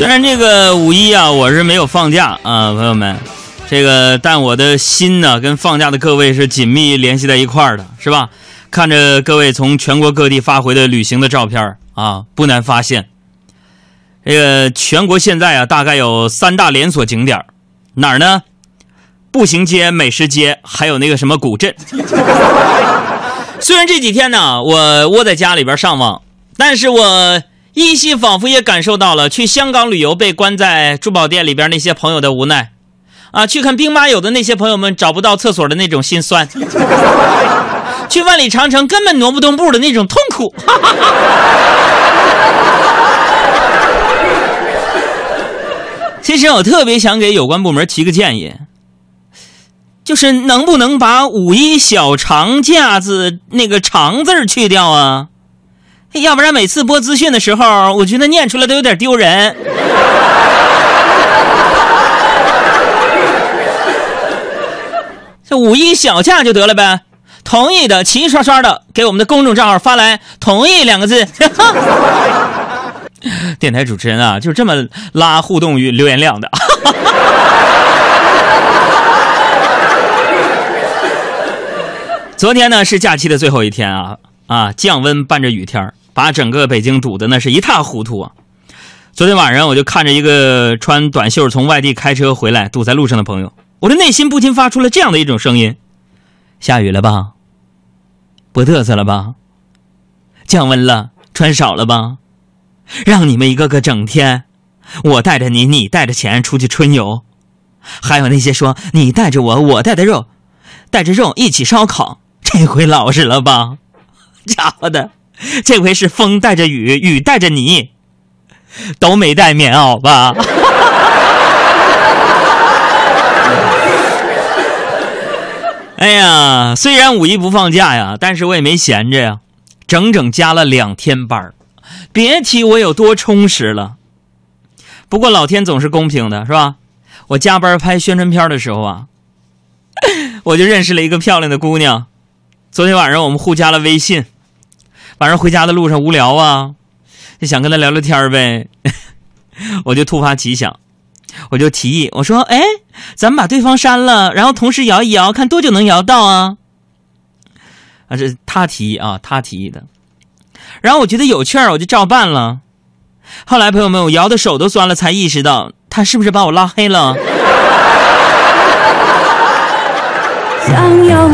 虽然这个五一啊，我是没有放假啊，朋友们，这个但我的心呢，跟放假的各位是紧密联系在一块儿的，是吧？看着各位从全国各地发回的旅行的照片啊，不难发现，这个全国现在啊，大概有三大连锁景点哪儿呢？步行街、美食街，还有那个什么古镇。虽然这几天呢，我窝在家里边上网，但是我依稀仿佛也感受到了去香港旅游被关在珠宝店里边那些朋友的无奈，啊，去看兵马俑的那些朋友们找不到厕所的那种心酸，去万里长城根本挪不动步的那种痛苦。其实我特别想给有关部门提个建议。就是能不能把五一小长假字那个“长”字去掉啊？要不然每次播资讯的时候，我觉得念出来都有点丢人。这五一小假就得了呗，同意的齐刷刷的给我们的公众账号发来“同意”两个字。电台主持人啊，就这么拉互动与留言量的。昨天呢是假期的最后一天啊啊，降温伴着雨天把整个北京堵的那是一塌糊涂啊。昨天晚上我就看着一个穿短袖从外地开车回来堵在路上的朋友，我的内心不禁发出了这样的一种声音：下雨了吧？不嘚瑟了吧？降温了，穿少了吧？让你们一个个整天，我带着你，你带着钱出去春游，还有那些说你带着我，我带的肉，带着肉一起烧烤。这回老实了吧，家伙的，这回是风带着雨，雨带着你，都没带棉袄吧？哎呀，虽然五一不放假呀，但是我也没闲着呀，整整加了两天班别提我有多充实了。不过老天总是公平的，是吧？我加班拍宣传片的时候啊，我就认识了一个漂亮的姑娘。昨天晚上我们互加了微信，晚上回家的路上无聊啊，就想跟他聊聊天呗。我就突发奇想，我就提议我说：“哎，咱们把对方删了，然后同时摇一摇，看多久能摇到啊？”啊，这他提议啊，他提议的。然后我觉得有趣儿，我就照办了。后来朋友们，我摇的手都酸了，才意识到他是不是把我拉黑了。想要